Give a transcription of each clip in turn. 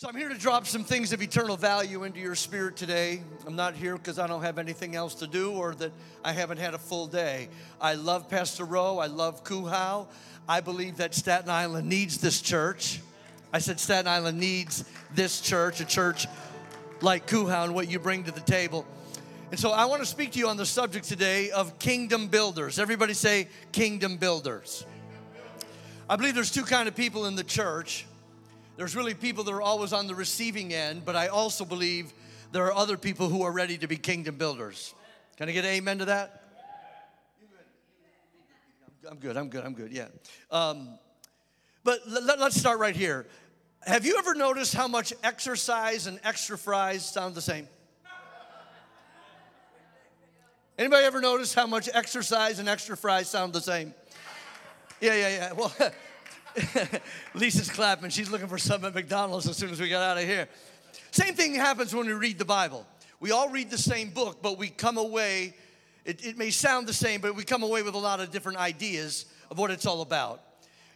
So I'm here to drop some things of eternal value into your spirit today. I'm not here because I don't have anything else to do or that I haven't had a full day. I love Pastor Rowe. I love Cuhow. I believe that Staten Island needs this church. I said Staten Island needs this church, a church like Cuhow and what you bring to the table. And so I want to speak to you on the subject today of kingdom builders. Everybody say kingdom builders. I believe there's two kind of people in the church. There's really people that are always on the receiving end, but I also believe there are other people who are ready to be kingdom builders. Can I get amen to that? I'm good, I'm good, I'm good, yeah. Um, but let, us start right here. Have you ever noticed how much exercise and extra fries sound the same? Anybody ever notice how much exercise and extra fries sound the same? Yeah, yeah, yeah. Well, Lisa's clapping. She's looking for some at McDonald's as soon as we got out of here. Same thing happens when we read the Bible. We all read the same book, but we come away, it, it may sound the same, but we come away with a lot of different ideas of what it's all about.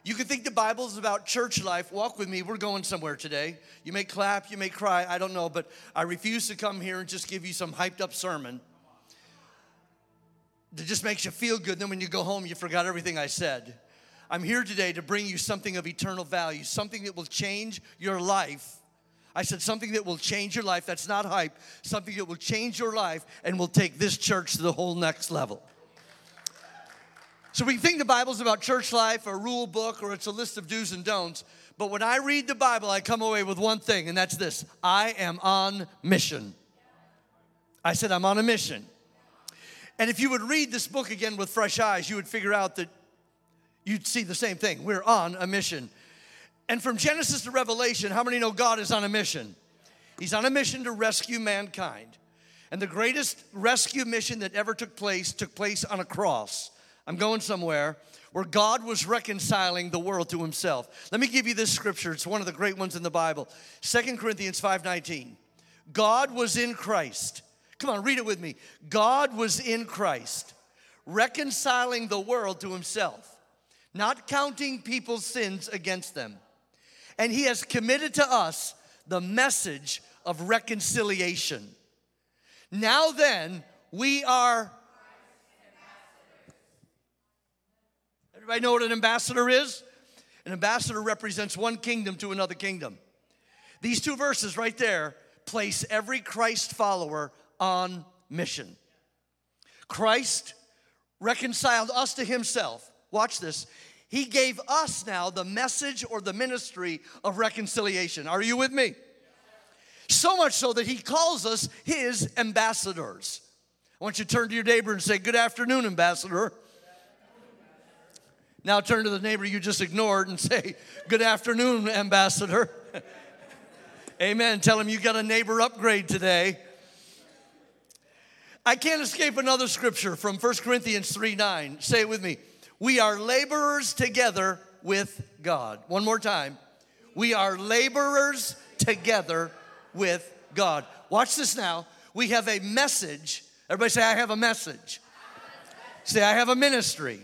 You can think the Bible is about church life. Walk with me. We're going somewhere today. You may clap, you may cry, I don't know, but I refuse to come here and just give you some hyped up sermon that just makes you feel good. Then when you go home, you forgot everything I said. I'm here today to bring you something of eternal value, something that will change your life. I said something that will change your life. That's not hype. Something that will change your life and will take this church to the whole next level. So we think the Bible's about church life, or a rule book, or it's a list of do's and don'ts. But when I read the Bible, I come away with one thing, and that's this I am on mission. I said, I'm on a mission. And if you would read this book again with fresh eyes, you would figure out that you'd see the same thing. We're on a mission. And from Genesis to Revelation, how many know God is on a mission? He's on a mission to rescue mankind. And the greatest rescue mission that ever took place took place on a cross. I'm going somewhere where God was reconciling the world to himself. Let me give you this scripture. It's one of the great ones in the Bible. Second Corinthians 5:19. God was in Christ. Come on, read it with me. God was in Christ, reconciling the world to himself not counting people's sins against them. And he has committed to us the message of reconciliation. Now then, we are. Everybody know what an ambassador is? An ambassador represents one kingdom to another kingdom. These two verses right there place every Christ follower on mission. Christ reconciled us to himself watch this. He gave us now the message or the ministry of reconciliation. Are you with me? So much so that he calls us his ambassadors. I want you to turn to your neighbor and say, Good afternoon, ambassador. Now turn to the neighbor you just ignored and say, Good afternoon, ambassador. Amen. Tell him you got a neighbor upgrade today. I can't escape another scripture from 1 Corinthians 3 9. Say it with me. We are laborers together with God. One more time. We are laborers together with God. Watch this now. We have a message. Everybody say, I have a message. Say, I have a ministry.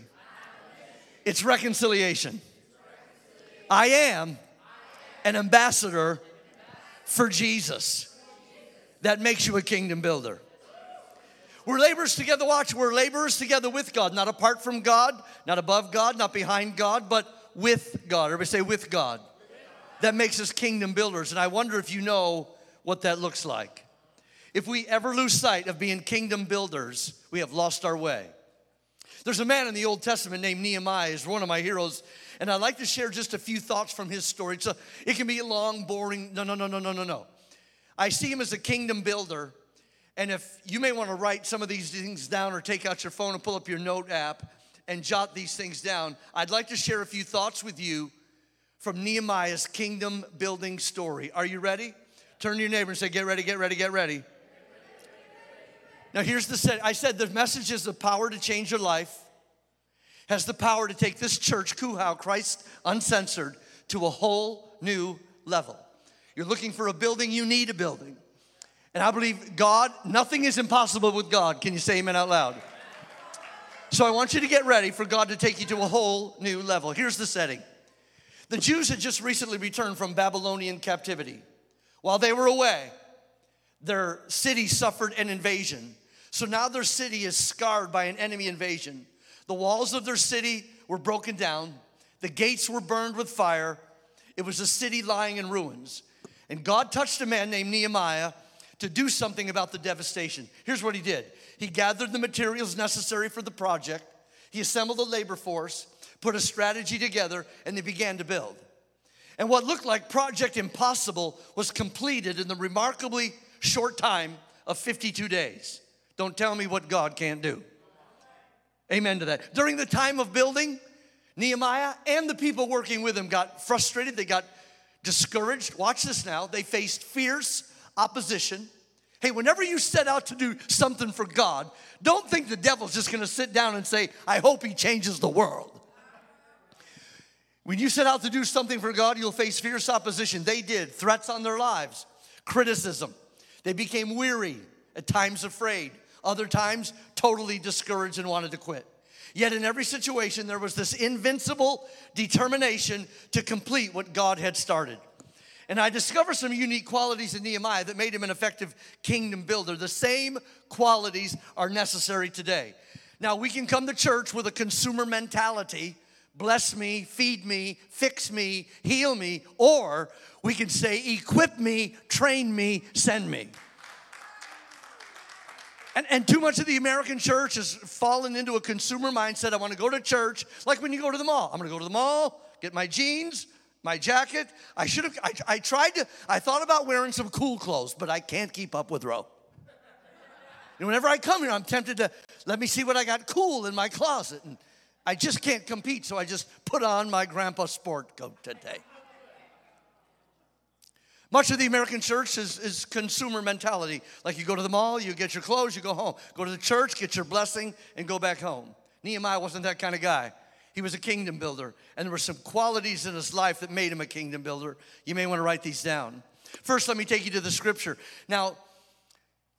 It's reconciliation. I am an ambassador for Jesus. That makes you a kingdom builder. We're laborers together, watch, we're laborers together with God, not apart from God, not above God, not behind God, but with God. Everybody say, with God. That makes us kingdom builders. And I wonder if you know what that looks like. If we ever lose sight of being kingdom builders, we have lost our way. There's a man in the Old Testament named Nehemiah, is one of my heroes, and I'd like to share just a few thoughts from his story. So it can be long, boring. No, no, no, no, no, no, no. I see him as a kingdom builder and if you may want to write some of these things down or take out your phone and pull up your note app and jot these things down, I'd like to share a few thoughts with you from Nehemiah's kingdom building story. Are you ready? Turn to your neighbor and say, Get ready, get ready, get ready. Now, here's the set. I said the message is the power to change your life, has the power to take this church, Cuhow, Christ Uncensored, to a whole new level. You're looking for a building, you need a building. And I believe God, nothing is impossible with God. Can you say amen out loud? So I want you to get ready for God to take you to a whole new level. Here's the setting the Jews had just recently returned from Babylonian captivity. While they were away, their city suffered an invasion. So now their city is scarred by an enemy invasion. The walls of their city were broken down, the gates were burned with fire. It was a city lying in ruins. And God touched a man named Nehemiah to do something about the devastation. Here's what he did He gathered the materials necessary for the project, he assembled a labor force, put a strategy together, and they began to build. And what looked like Project Impossible was completed in the remarkably short time of 52 days. Don't tell me what God can't do. Amen to that. During the time of building, Nehemiah and the people working with him got frustrated, they got discouraged. Watch this now. They faced fierce opposition. Hey, whenever you set out to do something for God, don't think the devil's just gonna sit down and say, I hope he changes the world. When you set out to do something for God, you'll face fierce opposition. They did, threats on their lives, criticism. They became weary, at times afraid, other times totally discouraged and wanted to quit. Yet in every situation, there was this invincible determination to complete what God had started. And I discovered some unique qualities in Nehemiah that made him an effective kingdom builder. The same qualities are necessary today. Now, we can come to church with a consumer mentality bless me, feed me, fix me, heal me, or we can say equip me, train me, send me. And, and too much of the American church has fallen into a consumer mindset. I want to go to church, like when you go to the mall. I'm going to go to the mall, get my jeans, my jacket. I should have, I, I tried to, I thought about wearing some cool clothes, but I can't keep up with Roe. And whenever I come here, I'm tempted to let me see what I got cool in my closet. And I just can't compete, so I just put on my grandpa sport coat today. Much of the American church is, is consumer mentality. Like you go to the mall, you get your clothes, you go home. Go to the church, get your blessing, and go back home. Nehemiah wasn't that kind of guy. He was a kingdom builder, and there were some qualities in his life that made him a kingdom builder. You may want to write these down. First, let me take you to the scripture. Now,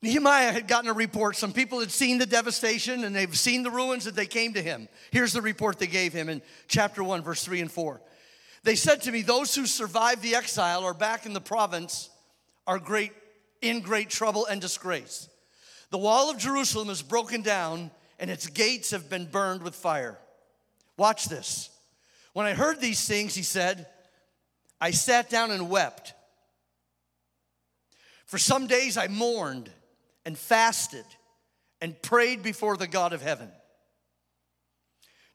Nehemiah had gotten a report. Some people had seen the devastation and they've seen the ruins that they came to him. Here's the report they gave him in chapter 1, verse 3 and 4. They said to me, Those who survived the exile are back in the province are great, in great trouble and disgrace. The wall of Jerusalem is broken down and its gates have been burned with fire. Watch this. When I heard these things, he said, I sat down and wept. For some days I mourned and fasted and prayed before the God of heaven.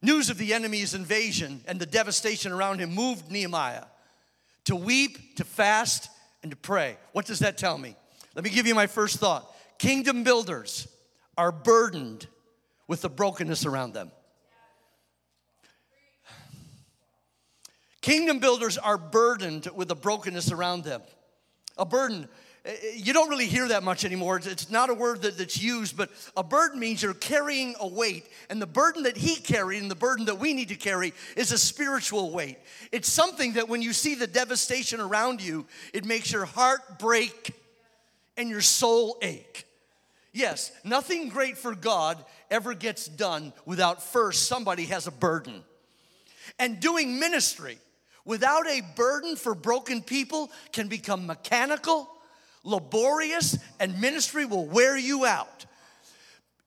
News of the enemy's invasion and the devastation around him moved Nehemiah to weep, to fast, and to pray. What does that tell me? Let me give you my first thought. Kingdom builders are burdened with the brokenness around them. Kingdom builders are burdened with the brokenness around them. A burden eh, eh, you don't really hear that much anymore. It's not a word that, that's used, but a burden means you're carrying a weight. And the burden that he carried and the burden that we need to carry is a spiritual weight. It's something that when you see the devastation around you, it makes your heart break and your soul ache. Yes, nothing great for God ever gets done without first somebody has a burden. And doing ministry without a burden for broken people can become mechanical laborious, and ministry will wear you out.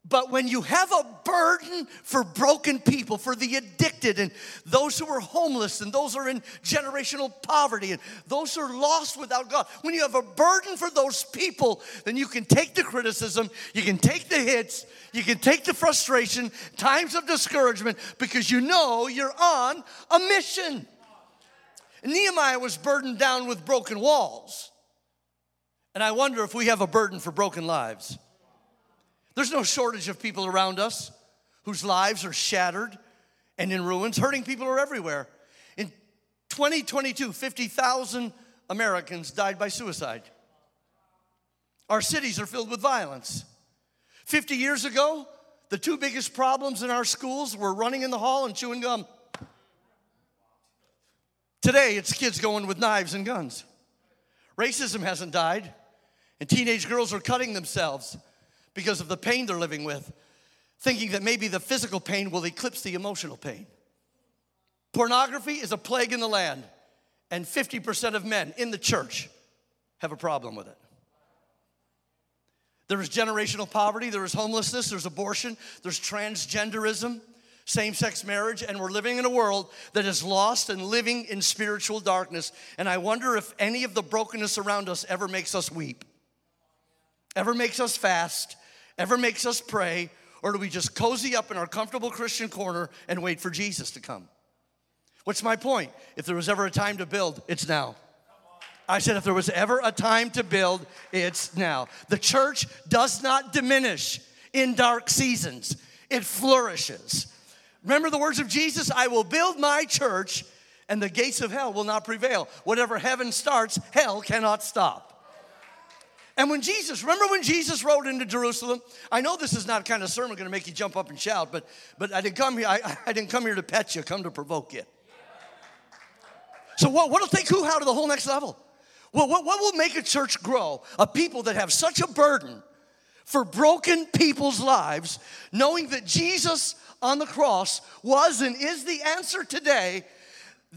But when you have a burden for broken people, for the addicted, and those who are homeless, and those who are in generational poverty, and those who are lost without God, when you have a burden for those people, then you can take the criticism, you can take the hits, you can take the frustration, times of discouragement, because you know you're on a mission. Nehemiah was burdened down with broken walls. And I wonder if we have a burden for broken lives. There's no shortage of people around us whose lives are shattered and in ruins. Hurting people are everywhere. In 2022, 50,000 Americans died by suicide. Our cities are filled with violence. 50 years ago, the two biggest problems in our schools were running in the hall and chewing gum. Today, it's kids going with knives and guns. Racism hasn't died. And teenage girls are cutting themselves because of the pain they're living with, thinking that maybe the physical pain will eclipse the emotional pain. Pornography is a plague in the land, and 50% of men in the church have a problem with it. There is generational poverty, there is homelessness, there's abortion, there's transgenderism, same sex marriage, and we're living in a world that is lost and living in spiritual darkness. And I wonder if any of the brokenness around us ever makes us weep, ever makes us fast, ever makes us pray, or do we just cozy up in our comfortable Christian corner and wait for Jesus to come? What's my point? If there was ever a time to build, it's now. I said, if there was ever a time to build, it's now. The church does not diminish in dark seasons, it flourishes. Remember the words of Jesus I will build my church, and the gates of hell will not prevail. Whatever heaven starts, hell cannot stop. And when Jesus, remember when Jesus rode into Jerusalem? I know this is not kind of sermon going to make you jump up and shout, but but I didn't come here. I, I didn't come here to pet you. Come to provoke you. So what? What'll take Cuhow to the whole next level? Well, what, what will make a church grow? A people that have such a burden for broken people's lives, knowing that Jesus on the cross was and is the answer today.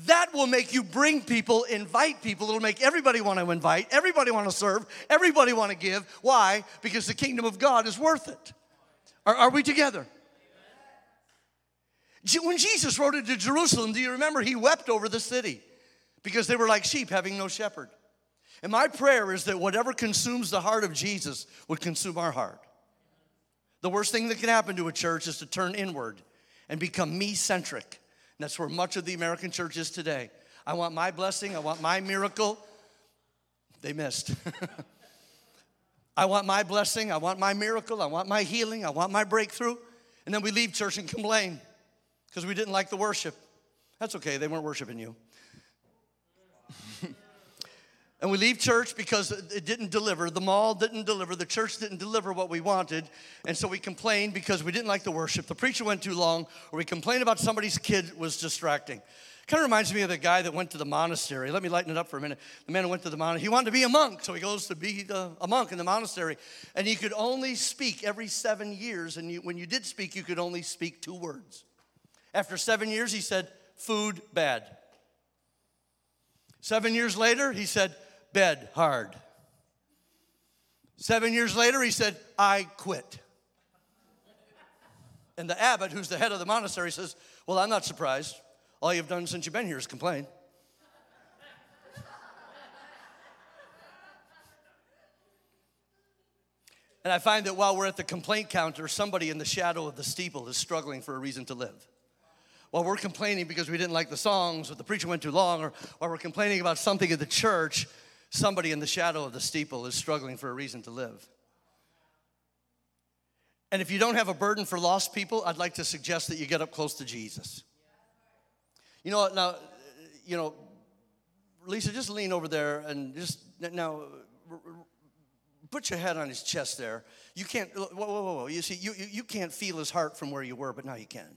That will make you bring people, invite people. It'll make everybody want to invite, everybody want to serve, everybody want to give. Why? Because the kingdom of God is worth it. Are, are we together? When Jesus rode into Jerusalem, do you remember he wept over the city because they were like sheep having no shepherd? And my prayer is that whatever consumes the heart of Jesus would consume our heart. The worst thing that can happen to a church is to turn inward and become me centric. That's where much of the American church is today. I want my blessing, I want my miracle. They missed. I want my blessing, I want my miracle, I want my healing, I want my breakthrough. And then we leave church and complain because we didn't like the worship. That's okay, they weren't worshiping you. And we leave church because it didn't deliver. The mall didn't deliver. The church didn't deliver what we wanted. And so we complained because we didn't like the worship. The preacher went too long, or we complained about somebody's kid was distracting. Kind of reminds me of the guy that went to the monastery. Let me lighten it up for a minute. The man who went to the monastery, he wanted to be a monk, so he goes to be the, a monk in the monastery. And he could only speak every seven years. And you, when you did speak, you could only speak two words. After seven years, he said, Food bad. Seven years later, he said, bed hard. Seven years later, he said, I quit. And the abbot, who's the head of the monastery, says, Well, I'm not surprised. All you've done since you've been here is complain. and I find that while we're at the complaint counter, somebody in the shadow of the steeple is struggling for a reason to live while we're complaining because we didn't like the songs or the preacher went too long or while we're complaining about something in the church somebody in the shadow of the steeple is struggling for a reason to live. And if you don't have a burden for lost people, I'd like to suggest that you get up close to Jesus. You know? Now, you know, Lisa, just lean over there and just now put your head on his chest there. You can't, whoa, whoa, whoa, whoa. You see, you, you can't feel his heart from where you were, but now you can.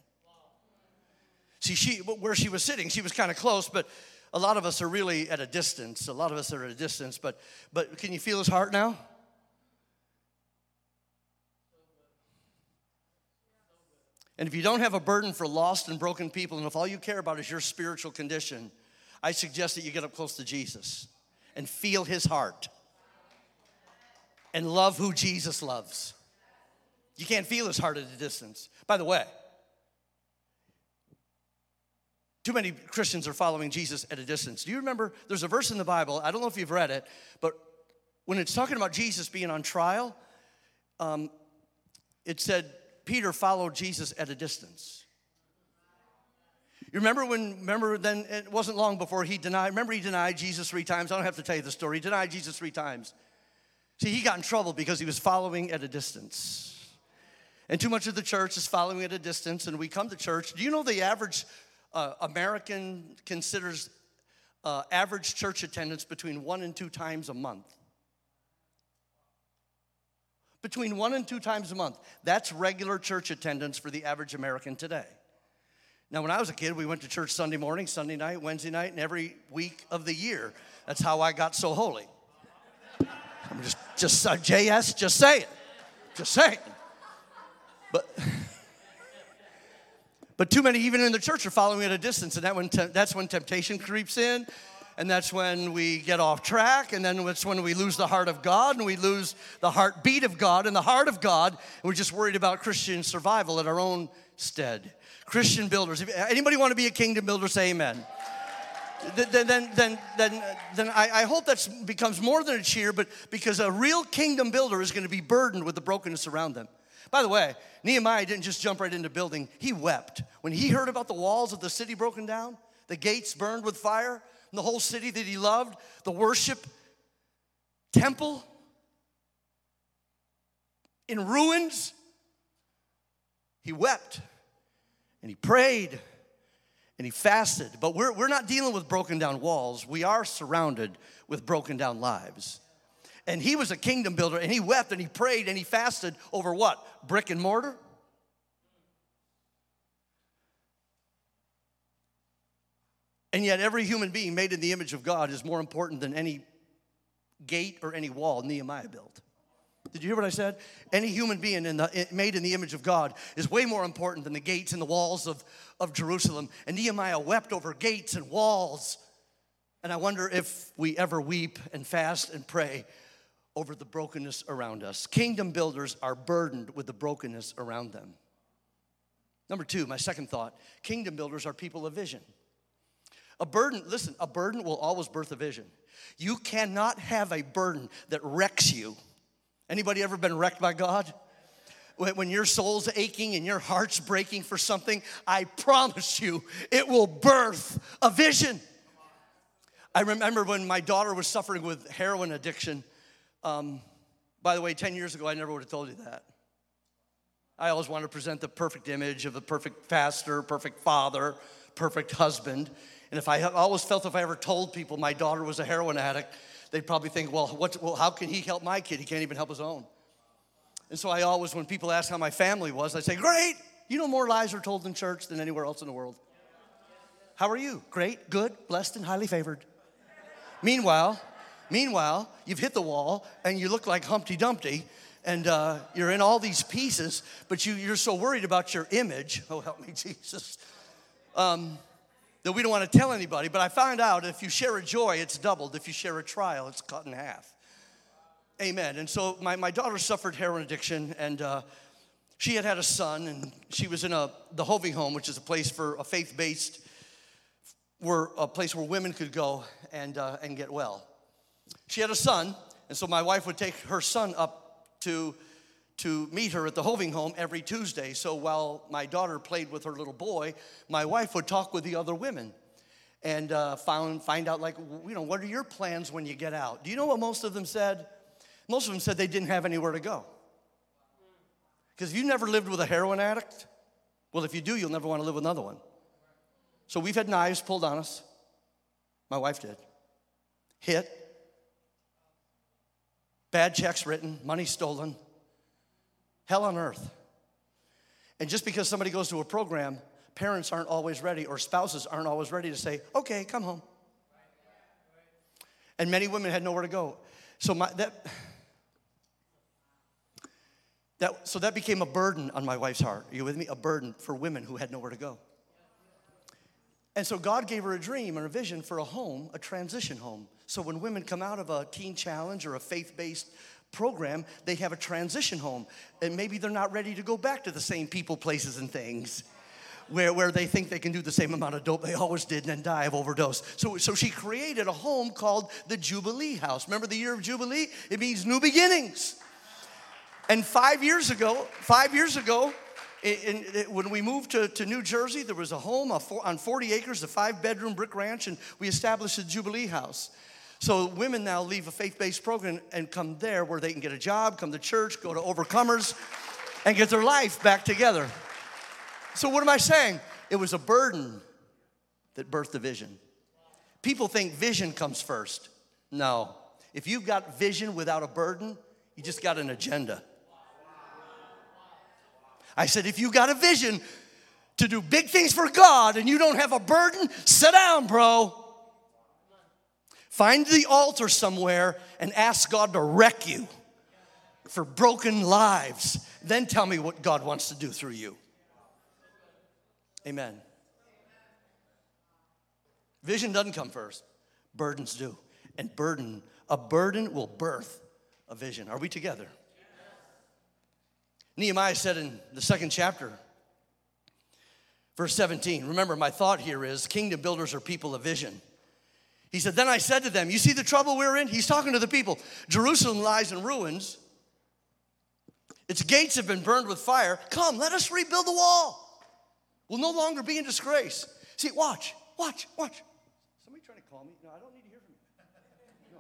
See, she, where she was sitting, she was kind of close, but a lot of us are really at a distance. A lot of us are at a distance, but but can you feel his heart now? And if you don't have a burden for lost and broken people, and if all you care about is your spiritual condition, I suggest that you get up close to Jesus and feel his heart and love who Jesus loves. You can't feel his heart at a distance. By the way, too many Christians are following Jesus at a distance. Do you remember? There's a verse in the Bible, I don't know if you've read it, but when it's talking about Jesus being on trial, um, it said Peter followed Jesus at a distance. You remember when, remember then, it wasn't long before he denied, remember he denied Jesus three times? I don't have to tell you the story. He denied Jesus three times. See, he got in trouble because he was following at a distance. And too much of the church is following at a distance, and we come to church. Do you know the average uh, American considers uh, average church attendance between one and two times a month. Between one and two times a month. That's regular church attendance for the average American today. Now, when I was a kid, we went to church Sunday morning, Sunday night, Wednesday night, and every week of the year. That's how I got so holy. I'm just, just uh, JS, just say it. Just say it. But. But too many, even in the church, are following at a distance, and that when te- that's when temptation creeps in. and that's when we get off track, and then it's when we lose the heart of God and we lose the heartbeat of God and the heart of God, and we're just worried about Christian survival at our own stead. Christian builders. Anybody want to be a kingdom builder, say amen. Then, then, then, then, then I, I hope that becomes more than a cheer, but because a real kingdom builder is going to be burdened with the brokenness around them. By the way, Nehemiah didn't just jump right into building, he wept. When he heard about the walls of the city broken down, the gates burned with fire, the whole city that he loved, the worship temple in ruins, he wept and he prayed and he fasted. But we're, we're not dealing with broken down walls, we are surrounded with broken down lives. And he was a kingdom builder and he wept and he prayed and he fasted over what? Brick and mortar? And yet, every human being made in the image of God is more important than any gate or any wall Nehemiah built. Did you hear what I said? Any human being in the, made in the image of God is way more important than the gates and the walls of, of Jerusalem. And Nehemiah wept over gates and walls. And I wonder if we ever weep and fast and pray over the brokenness around us. Kingdom builders are burdened with the brokenness around them. Number two, my second thought kingdom builders are people of vision. A burden, listen, a burden will always birth a vision. You cannot have a burden that wrecks you. Anybody ever been wrecked by God? When your soul's aching and your heart's breaking for something, I promise you it will birth a vision. I remember when my daughter was suffering with heroin addiction. Um, by the way, 10 years ago, I never would have told you that. I always wanted to present the perfect image of a perfect pastor, perfect father, perfect husband. And if I always felt if I ever told people my daughter was a heroin addict, they'd probably think, well, what, well, how can he help my kid? He can't even help his own. And so I always, when people ask how my family was, I say, great. You know, more lies are told in church than anywhere else in the world. How are you? Great, good, blessed, and highly favored. Meanwhile, meanwhile, you've hit the wall and you look like Humpty Dumpty and uh, you're in all these pieces, but you, you're so worried about your image. Oh, help me, Jesus. Um, that we don't want to tell anybody, but I found out if you share a joy, it's doubled. If you share a trial, it's cut in half. Amen. And so my, my daughter suffered heroin addiction, and uh, she had had a son, and she was in a the Hoving home, which is a place for a faith-based, where a place where women could go and uh, and get well. She had a son, and so my wife would take her son up to to meet her at the Hoving home every Tuesday. So while my daughter played with her little boy, my wife would talk with the other women and uh, found, find out, like, you know, what are your plans when you get out? Do you know what most of them said? Most of them said they didn't have anywhere to go. Because you never lived with a heroin addict, well, if you do, you'll never want to live with another one. So we've had knives pulled on us. My wife did. Hit. Bad checks written, money stolen hell on earth. And just because somebody goes to a program, parents aren't always ready or spouses aren't always ready to say, okay, come home. And many women had nowhere to go. So my, that, that, so that became a burden on my wife's heart. Are you with me? A burden for women who had nowhere to go. And so God gave her a dream or a vision for a home, a transition home. So when women come out of a teen challenge or a faith based program, they have a transition home. And maybe they're not ready to go back to the same people, places, and things. Where, where they think they can do the same amount of dope they always did and then die of overdose. So, so she created a home called the Jubilee House. Remember the year of Jubilee? It means new beginnings. And five years ago, five years ago, when we moved to, to New Jersey, there was a home on 40 acres, a five bedroom brick ranch, and we established a Jubilee House. So women now leave a faith-based program and come there where they can get a job, come to church, go to Overcomers, and get their life back together. So what am I saying? It was a burden that birthed the vision. People think vision comes first. No. If you've got vision without a burden, you just got an agenda. I said, if you got a vision to do big things for God and you don't have a burden, sit down, bro. Find the altar somewhere and ask God to wreck you for broken lives. Then tell me what God wants to do through you. Amen. Vision doesn't come first, Burdens do. And burden, a burden will birth a vision. Are we together? Nehemiah said in the second chapter, verse 17, remember, my thought here is kingdom builders are people of vision. He said, Then I said to them, You see the trouble we're in? He's talking to the people. Jerusalem lies in ruins, its gates have been burned with fire. Come, let us rebuild the wall. We'll no longer be in disgrace. See, watch, watch, watch. Somebody trying to call me? No, I don't need to hear from you. No.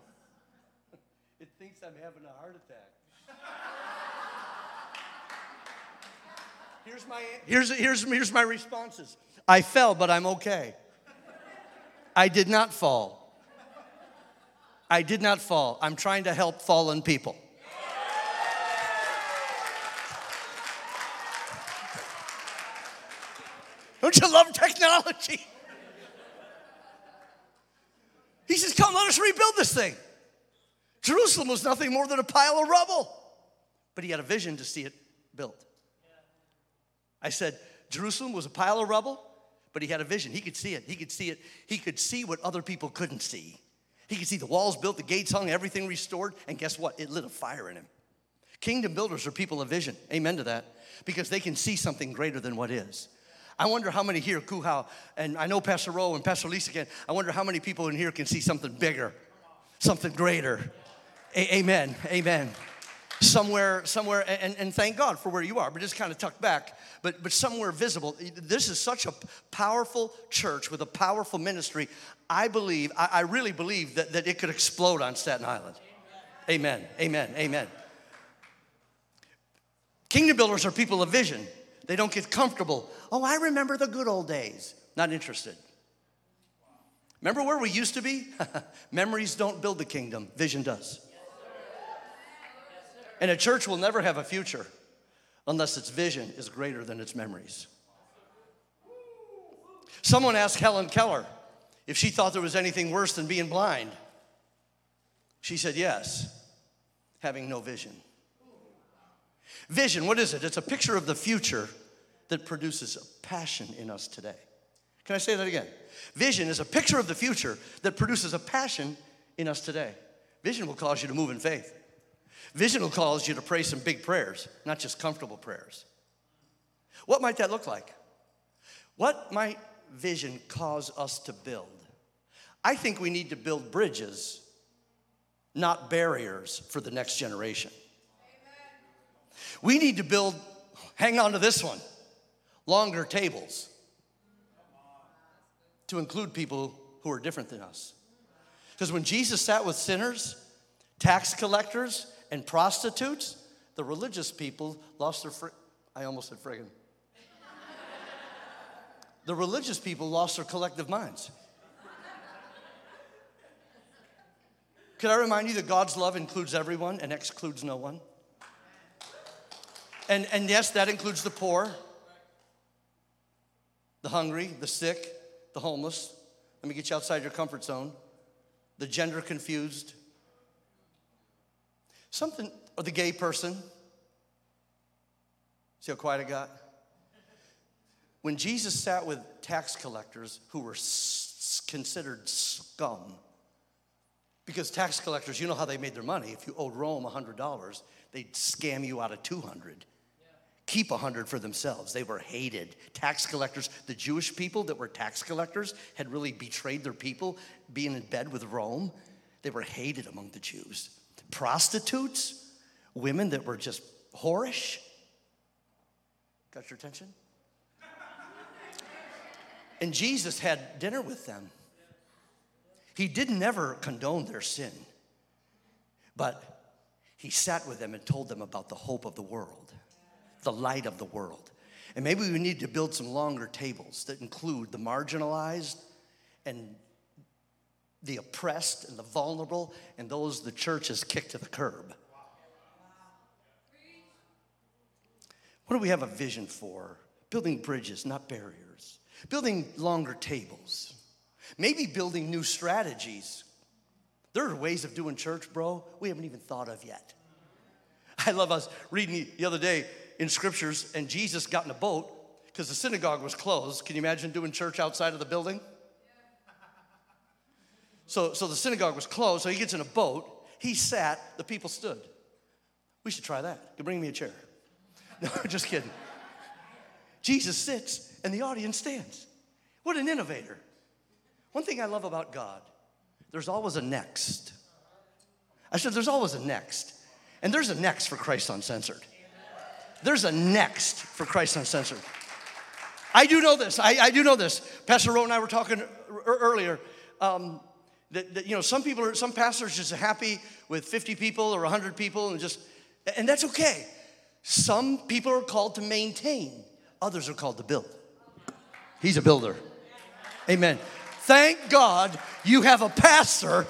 It thinks I'm having a heart attack. Here's my, here's, here's, here's my responses. I fell, but I'm okay. I did not fall. I did not fall. I'm trying to help fallen people. Don't you love technology? He says, Come, let us rebuild this thing. Jerusalem was nothing more than a pile of rubble, but he had a vision to see it built. I said, Jerusalem was a pile of rubble, but he had a vision. He could see it. He could see it. He could see what other people couldn't see. He could see the walls built, the gates hung, everything restored, and guess what? It lit a fire in him. Kingdom builders are people of vision. Amen to that. Because they can see something greater than what is. I wonder how many here, Cuhow, and I know Pastor Rowe and Pastor Lisa again, I wonder how many people in here can see something bigger, something greater. A- amen. Amen somewhere, somewhere, and, and thank God for where you are, but just kind of tucked back, but, but somewhere visible. This is such a powerful church with a powerful ministry. I believe, I, I really believe that, that it could explode on Staten Island. Amen, amen, amen. Kingdom builders are people of vision. They don't get comfortable. Oh, I remember the good old days. Not interested. Remember where we used to be? Memories don't build the kingdom, vision does. And a church will never have a future unless its vision is greater than its memories. Someone asked Helen Keller if she thought there was anything worse than being blind. She said, Yes, having no vision. Vision, what is it? It's a picture of the future that produces a passion in us today. Can I say that again? Vision is a picture of the future that produces a passion in us today. Vision will cause you to move in faith. Vision will cause you to pray some big prayers, not just comfortable prayers. What might that look like? What might vision cause us to build? I think we need to build bridges, not barriers for the next generation. We need to build, hang on to this one, longer tables to include people who are different than us. Because when Jesus sat with sinners, tax collectors, and prostitutes, the religious people lost their fr- I almost said friggin'. the religious people lost their collective minds. Can I remind you that God's love includes everyone and excludes no one? And, and yes, that includes the poor, the hungry, the sick, the homeless. Let me get you outside your comfort zone. The gender confused, Something, or the gay person. See how quiet I got? When Jesus sat with tax collectors who were s- considered scum, because tax collectors, you know how they made their money. If you owed Rome $100, they'd scam you out of 200 keep a hundred for themselves. They were hated. Tax collectors, the Jewish people that were tax collectors had really betrayed their people, being in bed with Rome. They were hated among the Jews prostitutes, women that were just whorish. Got your attention? And Jesus had dinner with them. He did never condone their sin, but he sat with them and told them about the hope of the world, the light of the world. And maybe we need to build some longer tables that include the marginalized and the oppressed and the vulnerable and those the church has kicked to the curb. What do we have a vision for? Building bridges, not barriers. Building longer tables. Maybe building new strategies. There are ways of doing church, bro, we haven't even thought of yet. I love us reading the other day in scriptures, and Jesus got in a boat because the synagogue was closed. Can you imagine doing church outside of the building? So, so the synagogue was closed, so he gets in a boat. He sat, the people stood. We should try that. You bring me a chair. No, just kidding. Jesus sits and the audience stands. What an innovator. One thing I love about God, there's always a next. I said, there's always a next. And there's a next for Christ Uncensored. There's a next for Christ Uncensored. I do know this. I, I do know this. Pastor Rowe and I were talking earlier. Um, that, that, you know, some people are, some pastors just happy with 50 people or 100 people and just, and that's okay. Some people are called to maintain, others are called to build. He's a builder. Amen. Thank God you have a pastor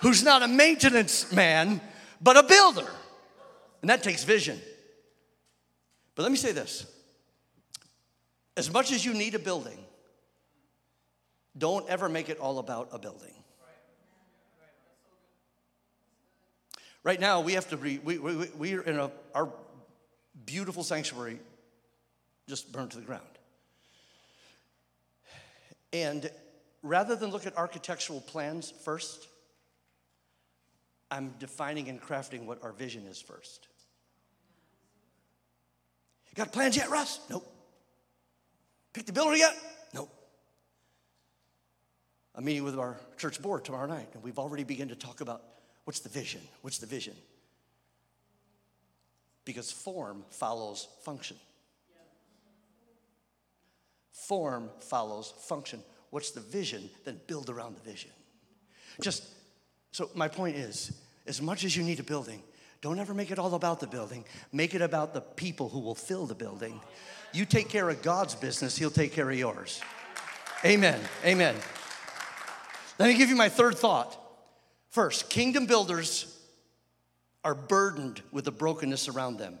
who's not a maintenance man, but a builder. And that takes vision. But let me say this as much as you need a building, don't ever make it all about a building. Right now, we have to be, we, we, we are in a, our beautiful sanctuary just burned to the ground. And rather than look at architectural plans first, I'm defining and crafting what our vision is first. You got plans yet, Russ? Nope. Pick the builder yet? Nope. I'm meeting with our church board tomorrow night, and we've already begun to talk about what's the vision? What's the vision? Because form follows function. Form follows function. What's the vision? Then build around the vision. Just so, my point is as much as you need a building, don't ever make it all about the building. Make it about the people who will fill the building. You take care of God's business, He'll take care of yours. Amen. Amen. Let me give you my third thought. First, kingdom builders are burdened with the brokenness around them.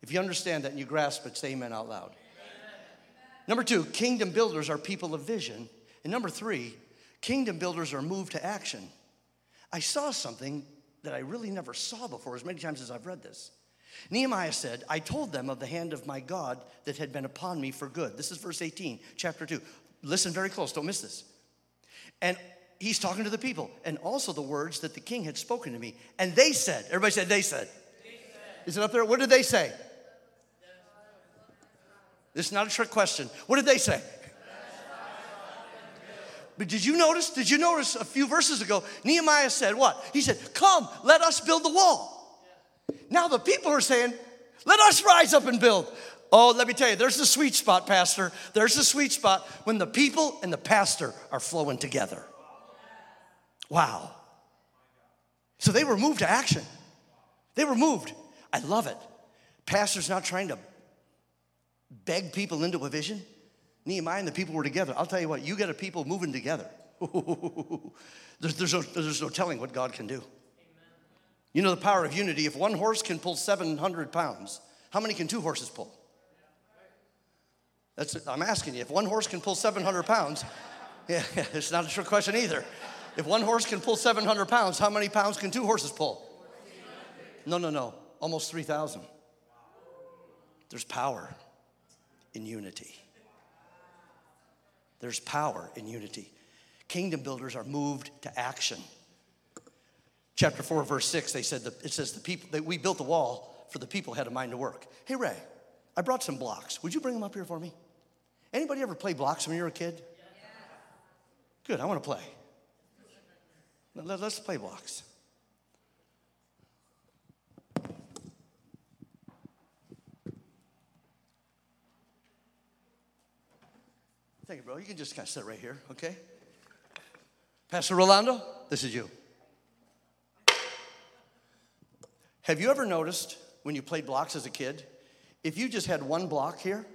If you understand that and you grasp it, say amen out loud. Number two, kingdom builders are people of vision. And number three, kingdom builders are moved to action. I saw something that I really never saw before as many times as I've read this. Nehemiah said, I told them of the hand of my God that had been upon me for good. This is verse 18, chapter 2. Listen very close, don't miss this. And he's talking to the people, and also the words that the king had spoken to me. And they said, everybody said, they said. They said. Is it up there? What did they say? This is not a trick question. What did they say? But did you notice? Did you notice a few verses ago? Nehemiah said what? He said, Come, let us build the wall. Now the people are saying, Let us rise up and build. Oh, let me tell you, there's the sweet spot, Pastor. There's the sweet spot when the people and the pastor are flowing together. Wow. So they were moved to action. They were moved. I love it. Pastor's not trying to beg people into a vision. Nehemiah and the people were together. I'll tell you what, you get a people moving together. there's, there's, no, there's no telling what God can do. You know the power of unity. If one horse can pull 700 pounds, how many can two horses pull? That's, I'm asking you, if one horse can pull 700 pounds, yeah, it's not a trick question either. If one horse can pull 700 pounds, how many pounds can two horses pull? No, no, no, almost 3,000. There's power in unity. There's power in unity. Kingdom builders are moved to action. Chapter 4, verse 6, they said, it says, the people, that we built the wall for the people had a mind to work. Hey, Ray, I brought some blocks. Would you bring them up here for me? Anybody ever play blocks when you were a kid? Good, I want to play. Let's play blocks. Thank you, bro. You can just kind of sit right here, okay? Pastor Rolando, this is you. Have you ever noticed when you played blocks as a kid, if you just had one block here,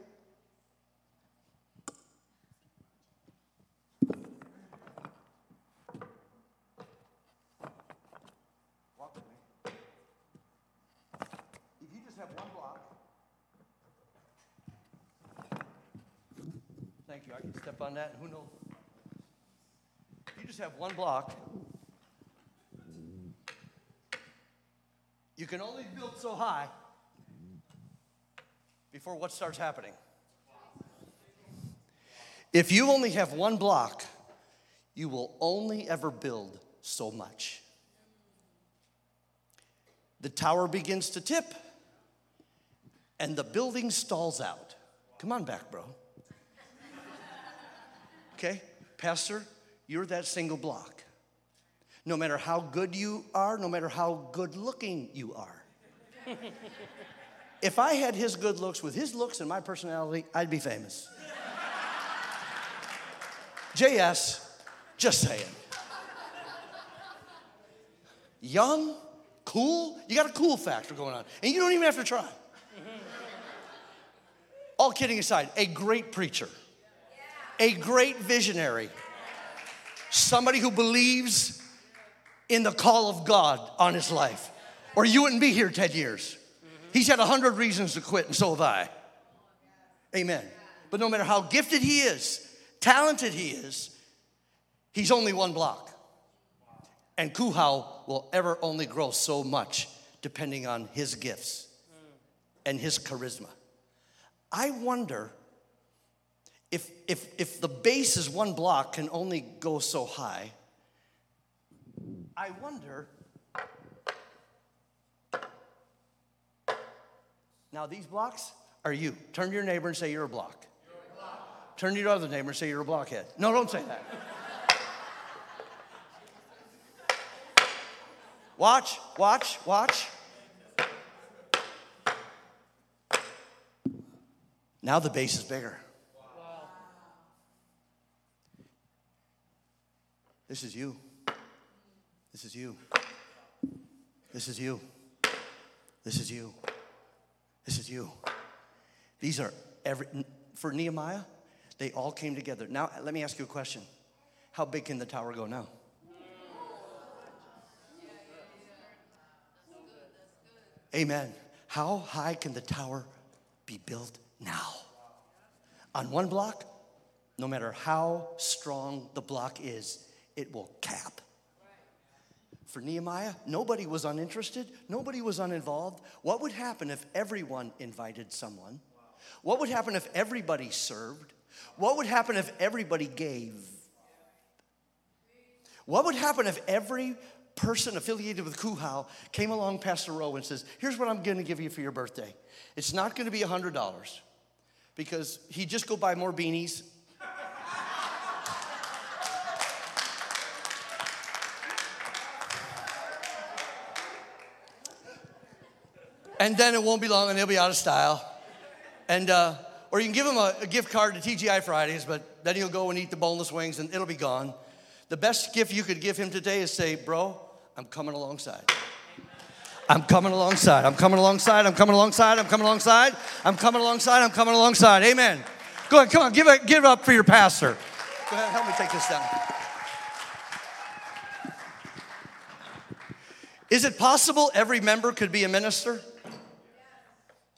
on that, who knows? You just have one block. You can only build so high before what starts happening. If you only have one block, you will only ever build so much. The tower begins to tip, and the building stalls out. Come on back, bro. Okay, Pastor, you're that single block. No matter how good you are, no matter how good looking you are. if I had his good looks with his looks and my personality, I'd be famous. JS, just saying. Young, cool, you got a cool factor going on, and you don't even have to try. All kidding aside, a great preacher, a great visionary, somebody who believes in the call of God on his life, or you wouldn't be here 10 years. He's had a hundred reasons to quit, and so have I. Amen. But no matter how gifted he is, talented he is, he's only one block. And Cuhow will ever only grow so much depending on his gifts and his charisma. I wonder if, if, if the base is one block can only go so high, I wonder. Now, these blocks are you. Turn to your neighbor and say, You're a block. Turn to your other neighbor and say, You're a blockhead. No, don't say that. watch, watch, watch. Now the base is bigger. This is you. This is you. This is you. This is you. This is you. These are every, for Nehemiah, they all came together. Now, let me ask you a question How big can the tower go now? Amen. How high can the tower be built now? On one block, no matter how strong the block is, it will cap. For Nehemiah, nobody was uninterested, nobody was uninvolved. What would happen if everyone invited someone? What would happen if everybody served? What would happen if everybody gave? What would happen if every person affiliated with Cuhow came along Pastor Rowe and says, Here's what I'm gonna give you for your birthday. It's not gonna be $100 because he'd just go buy more beanies and then it won't be long and they'll be out of style. And, uh, or you can give him a, a, gift card to TGI Fridays, but then he'll go and eat the boneless wings and it'll be gone. The best gift you could give him today is say, Bro, I'm coming alongside. I'm coming alongside. I'm coming alongside. I'm coming alongside. I'm coming alongside. I'm coming alongside. I'm coming alongside. Amen. Go ahead. Come on. Give it, give it up for your pastor. Go ahead. Help me take this down. Is it possible every member could be a minister?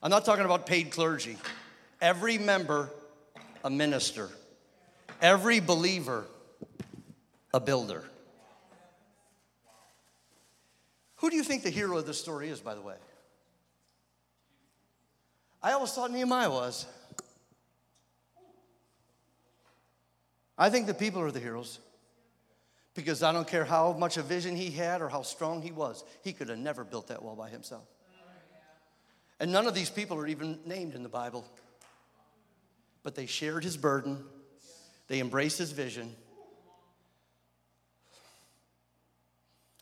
I'm not talking about paid clergy. Every member, a minister. Every believer, a builder. Who do you think the hero of this story is, by the way? I always thought Nehemiah was. I think the people are the heroes because I don't care how much a vision he had or how strong he was, he could have never built that wall by himself. And none of these people are even named in the Bible. But they shared his burden, they embraced his vision,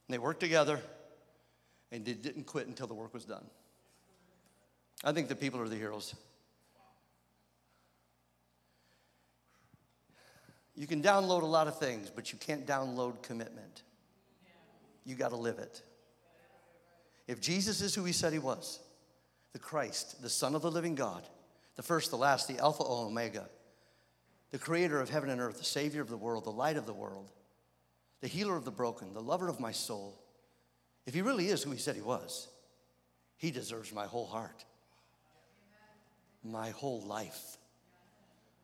they worked together, and they didn't quit until the work was done. I think the people are the heroes. You can download a lot of things, but you can't download commitment. You got to live it. If Jesus is who he said he was, the Christ, the Son of the living God, the first, the last, the Alpha, Omega, the creator of heaven and earth, the Savior of the world, the light of the world, the healer of the broken, the lover of my soul. If he really is who he said he was, he deserves my whole heart, my whole life,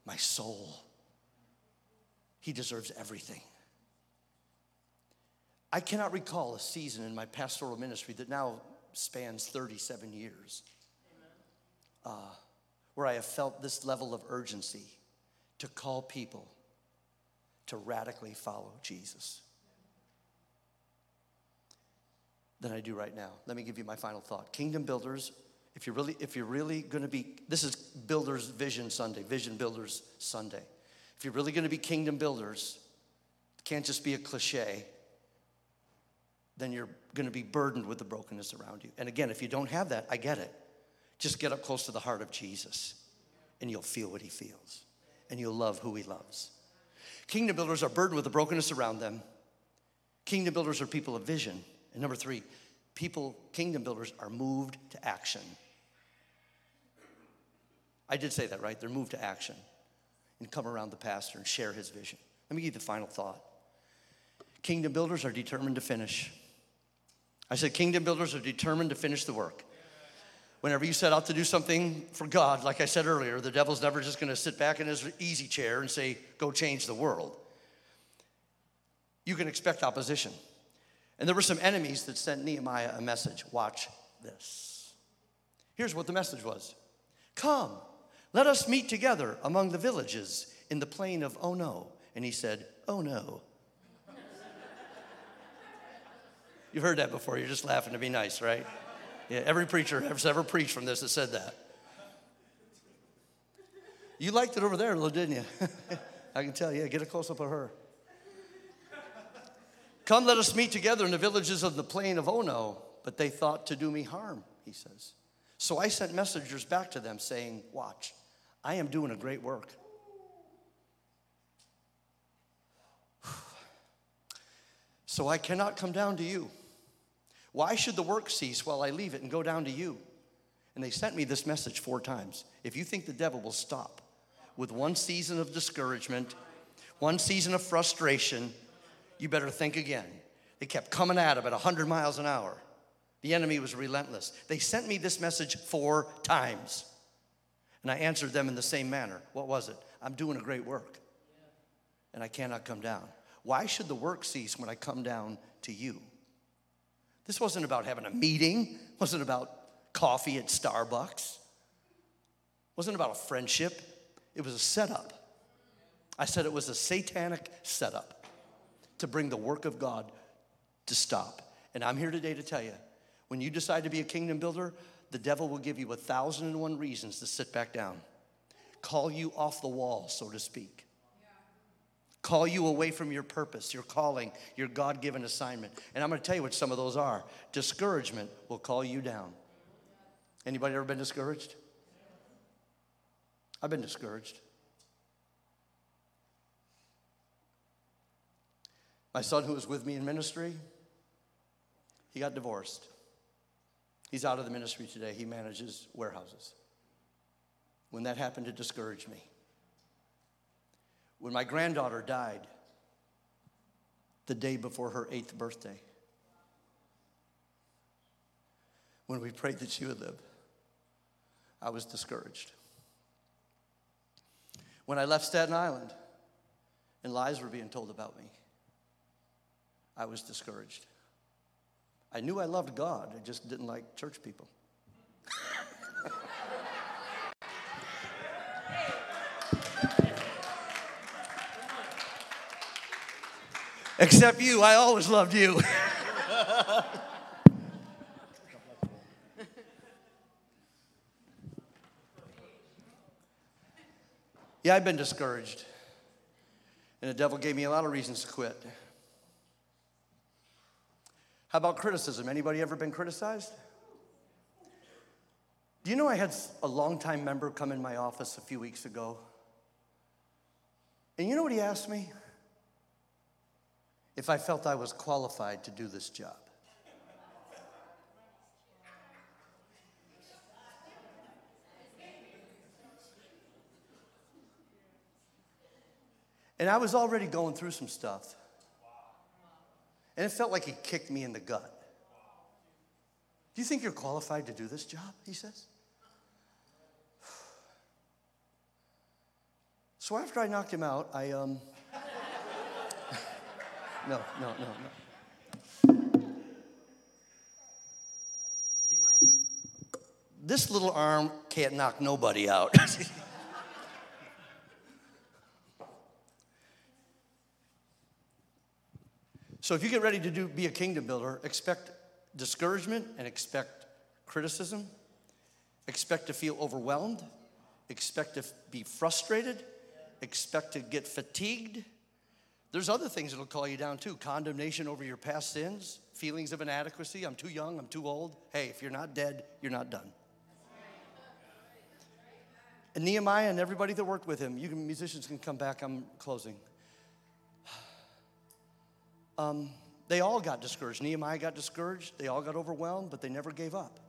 my soul. He deserves everything. I cannot recall a season in my pastoral ministry that now spans 37 years uh, where I have felt this level of urgency to call people to radically follow Jesus. than I do right now. Let me give you my final thought. Kingdom builders, if you're really, if you're really going to be, this is Builders Vision Sunday, Vision Builders Sunday. If you're really going to be kingdom builders, can't just be a cliche. Then you're going to be burdened with the brokenness around you. And again, if you don't have that, I get it. Just get up close to the heart of Jesus, and you'll feel what he feels, and you'll love who he loves. Kingdom builders are burdened with the brokenness around them. Kingdom builders are people of vision. And number three, people, kingdom builders, are moved to action. I did say that, right? They're moved to action and come around the pastor and share his vision. Let me give you the final thought. Kingdom builders are determined to finish. I said, kingdom builders are determined to finish the work. Whenever you set out to do something for God, like I said earlier, the devil's never just gonna sit back in his easy chair and say, go change the world. You can expect opposition. And there were some enemies that sent Nehemiah a message watch this. Here's what the message was Come, let us meet together among the villages in the plain of Ono. And he said, Oh no. You've heard that before. You're just laughing to be nice, right? Yeah, every preacher has ever preached from this has said that. You liked it over there, didn't you? I can tell. Yeah, get a close up of her. Come, let us meet together in the villages of the plain of Ono. But they thought to do me harm, he says. So I sent messengers back to them saying, Watch, I am doing a great work. So I cannot come down to you. Why should the work cease while I leave it and go down to you? And they sent me this message four times. If you think the devil will stop with one season of discouragement, one season of frustration, you better think again. They kept coming at him at 100 miles an hour. The enemy was relentless. They sent me this message four times. And I answered them in the same manner. What was it? I'm doing a great work. And I cannot come down. Why should the work cease when I come down to you? This wasn't about having a meeting, it wasn't about coffee at Starbucks. It wasn't about a friendship. It was a setup. I said it was a satanic setup to bring the work of God to stop. And I'm here today to tell you when you decide to be a kingdom builder, the devil will give you a thousand and one reasons to sit back down, call you off the wall, so to speak. Call you away from your purpose, your calling, your God given assignment. And I'm going to tell you what some of those are. Discouragement will call you down. Anybody ever been discouraged? I've been discouraged. My son, who was with me in ministry, he got divorced. He's out of the ministry today. He manages warehouses. When that happened, it discouraged me. When my granddaughter died the day before her eighth birthday, when we prayed that she would live, I was discouraged. When I left Staten Island and lies were being told about me, I was discouraged. I knew I loved God, I just didn't like church people. Except you, I always loved you. yeah, I've been discouraged. And the devil gave me a lot of reasons to quit. How about criticism? Anybody ever been criticized? Do you know I had a longtime member come in my office a few weeks ago? And you know what he asked me? If I felt I was qualified to do this job. And I was already going through some stuff. And it felt like he kicked me in the gut. Do you think you're qualified to do this job? He says. So after I knocked him out, I, um, no, no, no, no. This little arm can't knock nobody out. So if you get ready to do, be a kingdom builder, expect discouragement and expect criticism, expect to feel overwhelmed, expect to be frustrated, expect to get fatigued. There's other things that'll call you down too condemnation over your past sins, feelings of inadequacy. I'm too young, I'm too old. Hey, if you're not dead, you're not done. And Nehemiah and everybody that worked with him, you can, musicians can come back, I'm closing. Um, they all got discouraged. Nehemiah got discouraged, they all got overwhelmed, but they never gave up.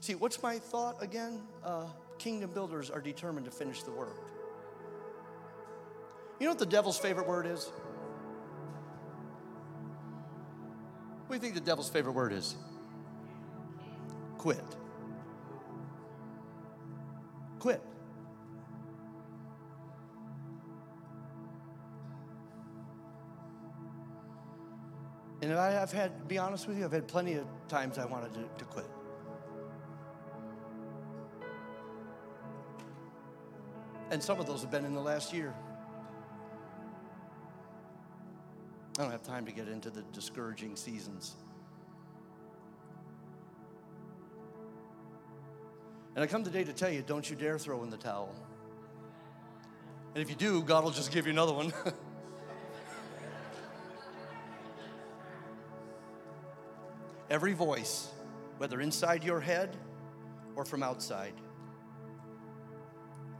See, what's my thought again? Uh, kingdom builders are determined to finish the work. You know what the devil's favorite word is? What do you think the devil's favorite word is? Quit. Quit. And I, have had, to be honest with you, I've had plenty of times I wanted to, to quit. And some of those have been in the last year. I don't have time to get into the discouraging seasons. And I come today to tell you don't you dare throw in the towel. And if you do, God will just give you another one. Every voice, whether inside your head or from outside,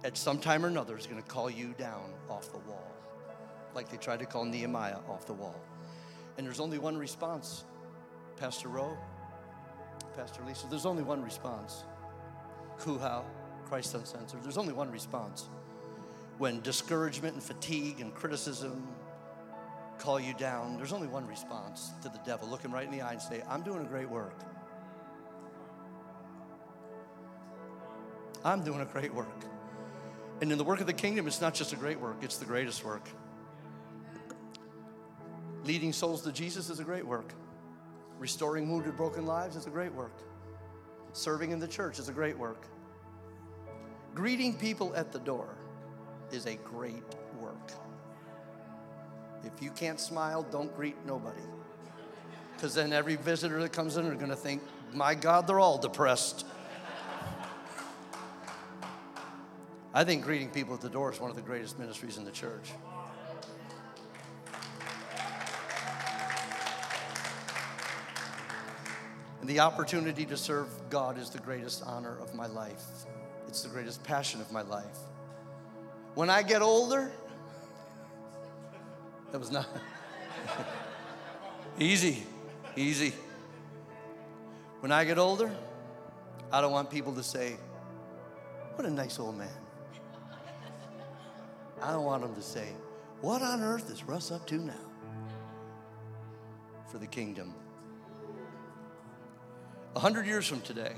at some time or another is going to call you down off the wall, like they tried to call Nehemiah off the wall. And there's only one response, Pastor Rowe, Pastor Lisa, there's only one response. Cuhow, Christ Uncensored, there's only one response. When discouragement and fatigue and criticism call you down, there's only one response to the devil. Look him right in the eye and say, I'm doing a great work. I'm doing a great work. And in the work of the kingdom, it's not just a great work, it's the greatest work. Leading souls to Jesus is a great work. Restoring wounded, broken lives is a great work. Serving in the church is a great work. Greeting people at the door is a great work. If you can't smile, don't greet nobody. Because then every visitor that comes in are going to think, my God, they're all depressed. I think greeting people at the door is one of the greatest ministries in the church. And the opportunity to serve God is the greatest honor of my life. It's the greatest passion of my life. When I get older, that was not easy, easy. When I get older, I don't want people to say, What a nice old man. I don't want them to say, What on earth is Russ up to now? For the kingdom. A hundred years from today,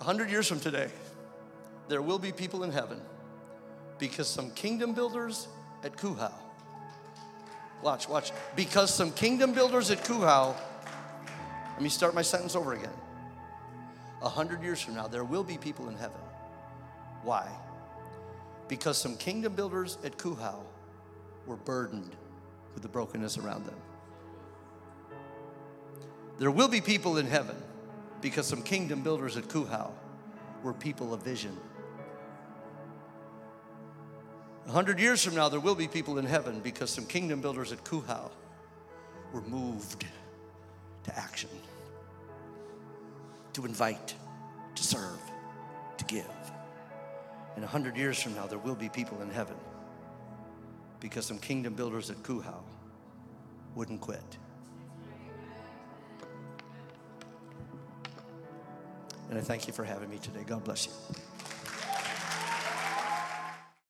hundred years from today, there will be people in heaven because some kingdom builders at Cuhow. Watch, watch. Because some kingdom builders at Cuhow, let me start my sentence over again a hundred years from now, there will be people in heaven. Why? Because some kingdom builders at Cuhow were burdened with the brokenness around them. There will be people in heaven because some kingdom builders at Cuhow were people of vision. A hundred years from now, there will be people in heaven because some kingdom builders at Cuhow were moved to action to invite, to serve, to give. And a hundred years from now, there will be people in heaven because some kingdom builders at Cuhow wouldn't quit. And I thank you for having me today. God bless you.